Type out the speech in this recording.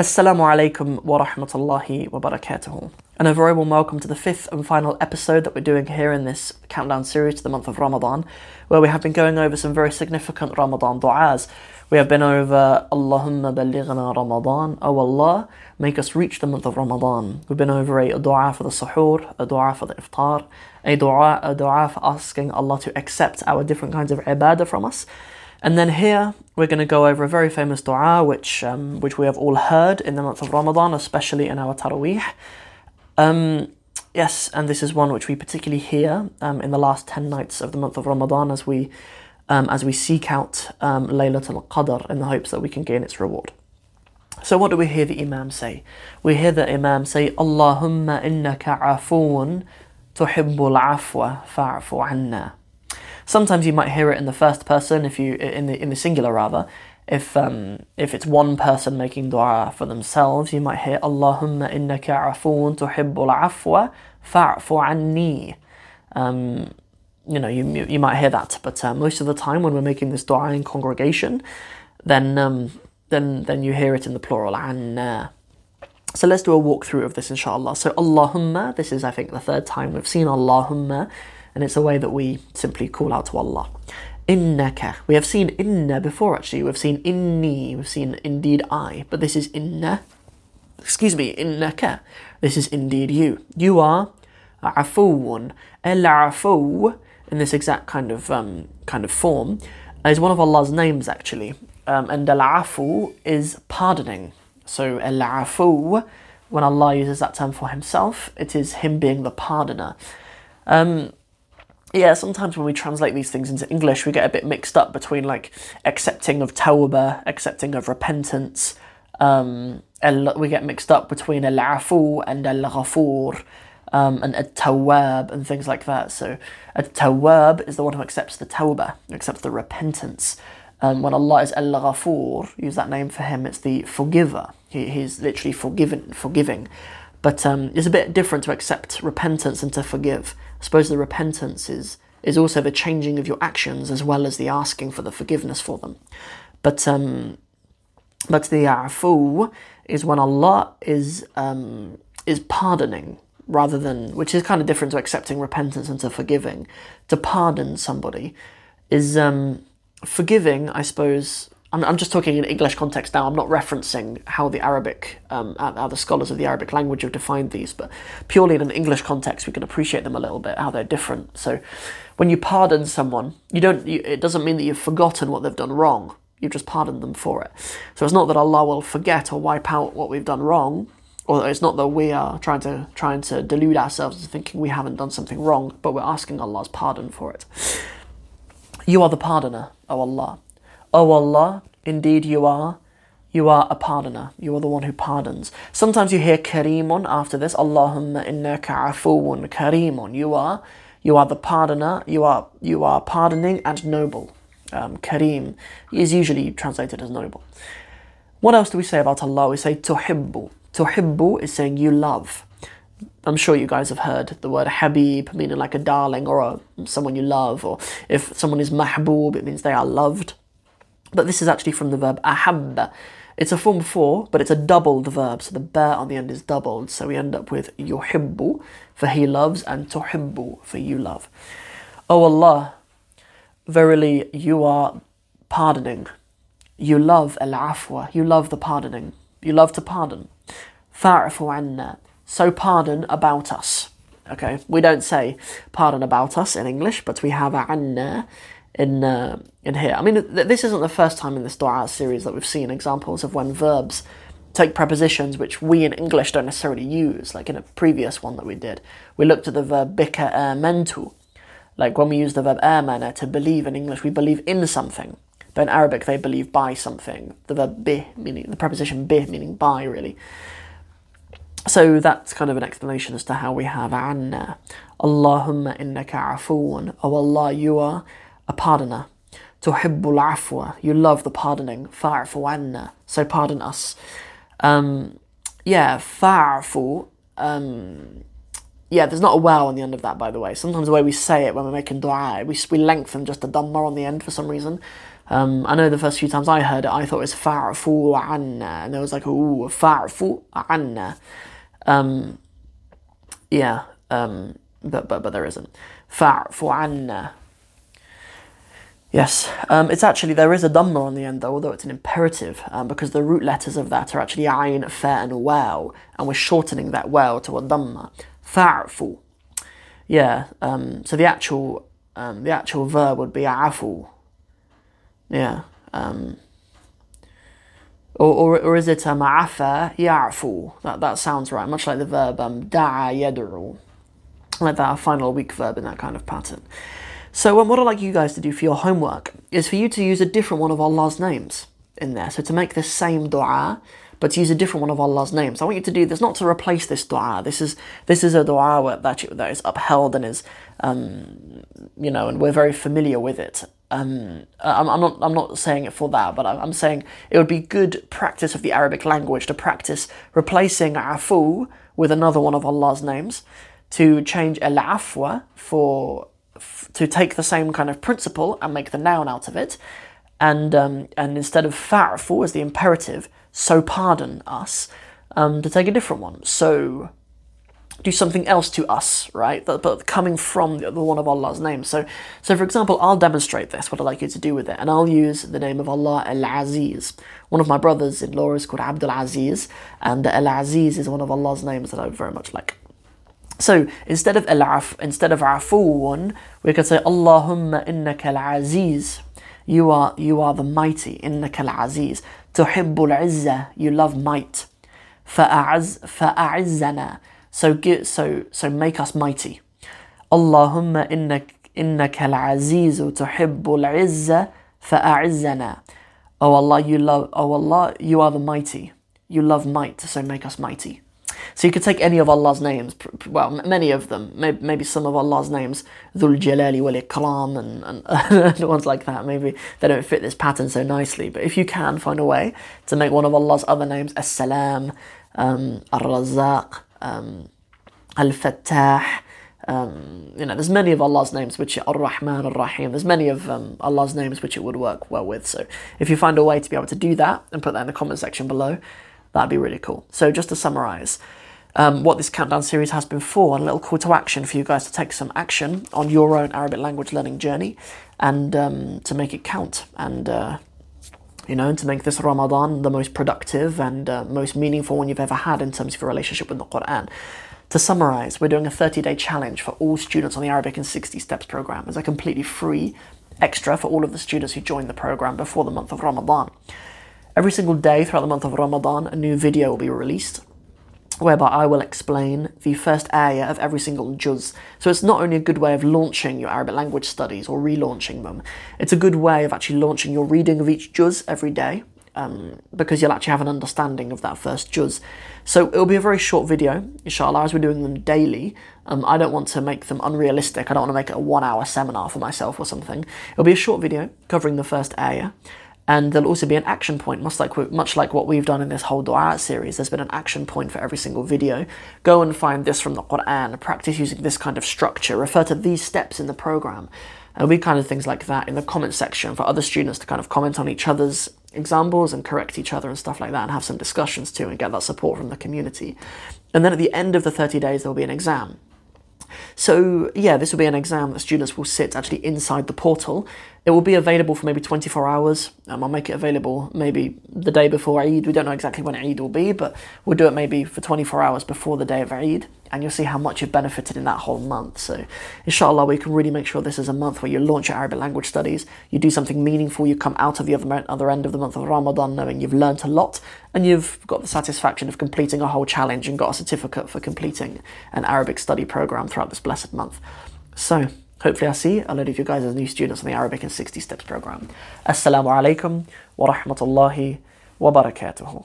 Assalamu alaikum wa rahmatullahi wa barakatuhu. And a very warm welcome to the fifth and final episode that we're doing here in this countdown series to the month of Ramadan, where we have been going over some very significant Ramadan du'as. We have been over Allahumma ballighna Ramadan, Oh Allah, make us reach the month of Ramadan. We've been over a dua for the suhoor, a dua for the iftar, a dua, a dua for asking Allah to accept our different kinds of ibadah from us. And then here we're going to go over a very famous dua which um, which we have all heard in the month of Ramadan, especially in our Taraweeh. Um, yes, and this is one which we particularly hear um, in the last ten nights of the month of Ramadan as we um, as we seek out um, Laylatul Qadr in the hopes that we can gain its reward. So what do we hear the Imam say? We hear the Imam say, Allahumma innaka afoon tuhibbul afwa anna. Sometimes you might hear it in the first person, if you in the in the singular rather. If um, if it's one person making dua for themselves, you might hear Allahumma innaka afoon tuhibbul afwa fa'fu anni. Um, you know, you you might hear that, but uh, most of the time when we're making this dua in congregation, then um, then then you hear it in the plural anna. So let's do a walkthrough of this, inshallah. So Allahumma, this is I think the third time we've seen Allahumma and it's a way that we simply call out to Allah. Innaka. We have seen inna before actually. We've seen inni, we've seen indeed I, but this is inna. Excuse me, innaka. This is indeed you. You are afuun. El afu in this exact kind of um, kind of form is one of Allah's names actually. Um, and al afu is pardoning. So al afu, when Allah uses that term for Himself, it is Him being the pardoner. Um, yeah, sometimes when we translate these things into English, we get a bit mixed up between like accepting of tawbah, accepting of repentance. Um, we get mixed up between al-afu and al-ghafur um, and at-tawwab and things like that. So at-tawwab is the one who accepts the tawbah, accepts the repentance. Um, when Allah is al-ghafur, use that name for him, it's the forgiver. He, he's literally forgiven, forgiving. But um, it's a bit different to accept repentance and to forgive. I suppose the repentance is, is also the changing of your actions as well as the asking for the forgiveness for them. But um, but the afu is when Allah is um, is pardoning rather than which is kind of different to accepting repentance and to forgiving. To pardon somebody is um, forgiving, I suppose, I'm, I'm just talking in English context now. I'm not referencing how the Arabic, um, how the scholars of the Arabic language have defined these, but purely in an English context, we can appreciate them a little bit, how they're different. So, when you pardon someone, you don't. You, it doesn't mean that you've forgotten what they've done wrong. You've just pardoned them for it. So it's not that Allah will forget or wipe out what we've done wrong, or it's not that we are trying to trying to delude ourselves into thinking we haven't done something wrong, but we're asking Allah's pardon for it. You are the pardoner, O Allah. O Allah, indeed you are. You are a pardoner. You are the one who pardons. Sometimes you hear Kareemun after this. Allahumma innaka afuun Kareemun. You are, you are the pardoner. You are, you are pardoning and noble. Um, Kareem is usually translated as noble. What else do we say about Allah? We say tuhibbu. Tuhibbu is saying you love. I'm sure you guys have heard the word habib, meaning like a darling or a, someone you love, or if someone is mahbub, it means they are loved. But this is actually from the verb ahabba. It's a form four, but it's a doubled verb, so the ba on the end is doubled. So we end up with yuhibbu for he loves and tuhibbu for you love. O oh Allah, verily you are pardoning. You love al afwa, you love the pardoning. You love to pardon. Fa'fu anna. So pardon about us. Okay, we don't say pardon about us in English, but we have anna in uh, in here. I mean, th- this isn't the first time in this dua series that we've seen examples of when verbs take prepositions which we in English don't necessarily use. Like in a previous one that we did, we looked at the verb bika mentu. Like when we use the verb amana to believe in English, we believe in something. But in Arabic, they believe by something. The verb bi meaning the preposition bi meaning by really. So that's kind of an explanation as to how we have anna. Allahumma innaka afoon. Oh Allah, you are a pardoner. Tuhibbul afwa, you love the pardoning. Fa'fu anna, so pardon us. Um, yeah, fa'fu. Um, yeah, there's not a waw on the end of that, by the way. Sometimes the way we say it when we're making dua, we, we lengthen just a dhamma on the end for some reason. Um, I know the first few times I heard it, I thought it was fa'fu anna, and there was like, ooh, fa'fu anna. Um, yeah, um, but, but, but there isn't. Fa'fu anna. Yes, um, it's actually, there is a dhamma on the end though, although it's an imperative, um, because the root letters of that are actually ayn, fa, and waw, and we're shortening that waw to a dhamma. Fa'fu. Yeah, um, so the actual, um, the actual verb would be afu. Yeah. Um, or, or, or is it um, afa ya'fu? That, that sounds right, much like the verb um, da'a yad'u. Like that, final weak verb in that kind of pattern. So um, what I'd like you guys to do for your homework is for you to use a different one of Allah's names in there. So to make the same dua, but to use a different one of Allah's names. I want you to do this not to replace this dua. This is this is a dua that that is upheld and is um, you know, and we're very familiar with it. Um, I'm, I'm, not I'm not saying it for that, but I'm saying it would be good practice of the Arabic language to practice replacing afu with another one of Allah's names, to change al afwa for to take the same kind of principle and make the noun out of it, and um, and instead of fa'fu as the imperative, so pardon us, um, to take a different one. So do something else to us, right? But, but coming from the, the, one of Allah's names. So, so for example, I'll demonstrate this, what I'd like you to do with it, and I'll use the name of Allah Al-Aziz. One of my brothers-in-law is called Abdul Aziz, and Al-Aziz is one of Allah's names that I very much like. So instead of al-af, instead of afuun, we could say Allahumma innaka al-aziz. You are you are the mighty. Innaka al-aziz. Tuhibbul izzah. You love might. Fa'az fa'a'izzana. So get so so make us mighty. Allahumma innak innaka al-aziz tuhibbul izzah fa'a'izzana. Oh Allah, you love oh Allah, you are the mighty. You love might, so make us mighty. So you could take any of Allah's names, well, many of them, maybe some of Allah's names, Dhul Jalali wal Ikram and, and, and ones like that. Maybe they don't fit this pattern so nicely, but if you can find a way to make one of Allah's other names, As-Salam, um, Ar-Razzaq, um, Al-Fattah, um, you know, there's many of Allah's names which are Ar-Rahman, Ar-Rahim. There's many of um, Allah's names which it would work well with. So if you find a way to be able to do that and put that in the comment section below, that'd be really cool. So just to summarize, um, what this countdown series has been for, a little call to action for you guys to take some action on your own Arabic language learning journey and um, to make it count and uh, you know, and to make this Ramadan the most productive and uh, most meaningful one you've ever had in terms of your relationship with the Quran. To summarize, we're doing a 30 day challenge for all students on the Arabic in 60 Steps program. It's a completely free extra for all of the students who join the program before the month of Ramadan. Every single day throughout the month of Ramadan, a new video will be released whereby I will explain the first ayah of every single juz. So it's not only a good way of launching your Arabic language studies or relaunching them, it's a good way of actually launching your reading of each juz every day. Um, because you'll actually have an understanding of that first juz. So it'll be a very short video, inshallah, as we're doing them daily. Um, I don't want to make them unrealistic. I don't want to make it a one hour seminar for myself or something. It'll be a short video covering the first ayah and there'll also be an action point, much like much like what we've done in this whole dua series. There's been an action point for every single video. Go and find this from the Quran. Practice using this kind of structure. Refer to these steps in the program. There'll be kind of things like that in the comment section for other students to kind of comment on each other's examples and correct each other and stuff like that, and have some discussions too, and get that support from the community. And then at the end of the 30 days, there'll be an exam. So yeah, this will be an exam that students will sit actually inside the portal. It will be available for maybe 24 hours. Um, I'll make it available maybe the day before Eid. We don't know exactly when Eid will be, but we'll do it maybe for 24 hours before the day of Eid, and you'll see how much you've benefited in that whole month. So, inshallah, we can really make sure this is a month where you launch your Arabic language studies, you do something meaningful, you come out of the other, other end of the month of Ramadan knowing you've learnt a lot, and you've got the satisfaction of completing a whole challenge and got a certificate for completing an Arabic study program throughout this blessed month. So, hopefully I see a lot of you guys as new students in the Arabic in 60 Steps program. Assalamu alaikum wa rahmatullahi wa barakatuhu.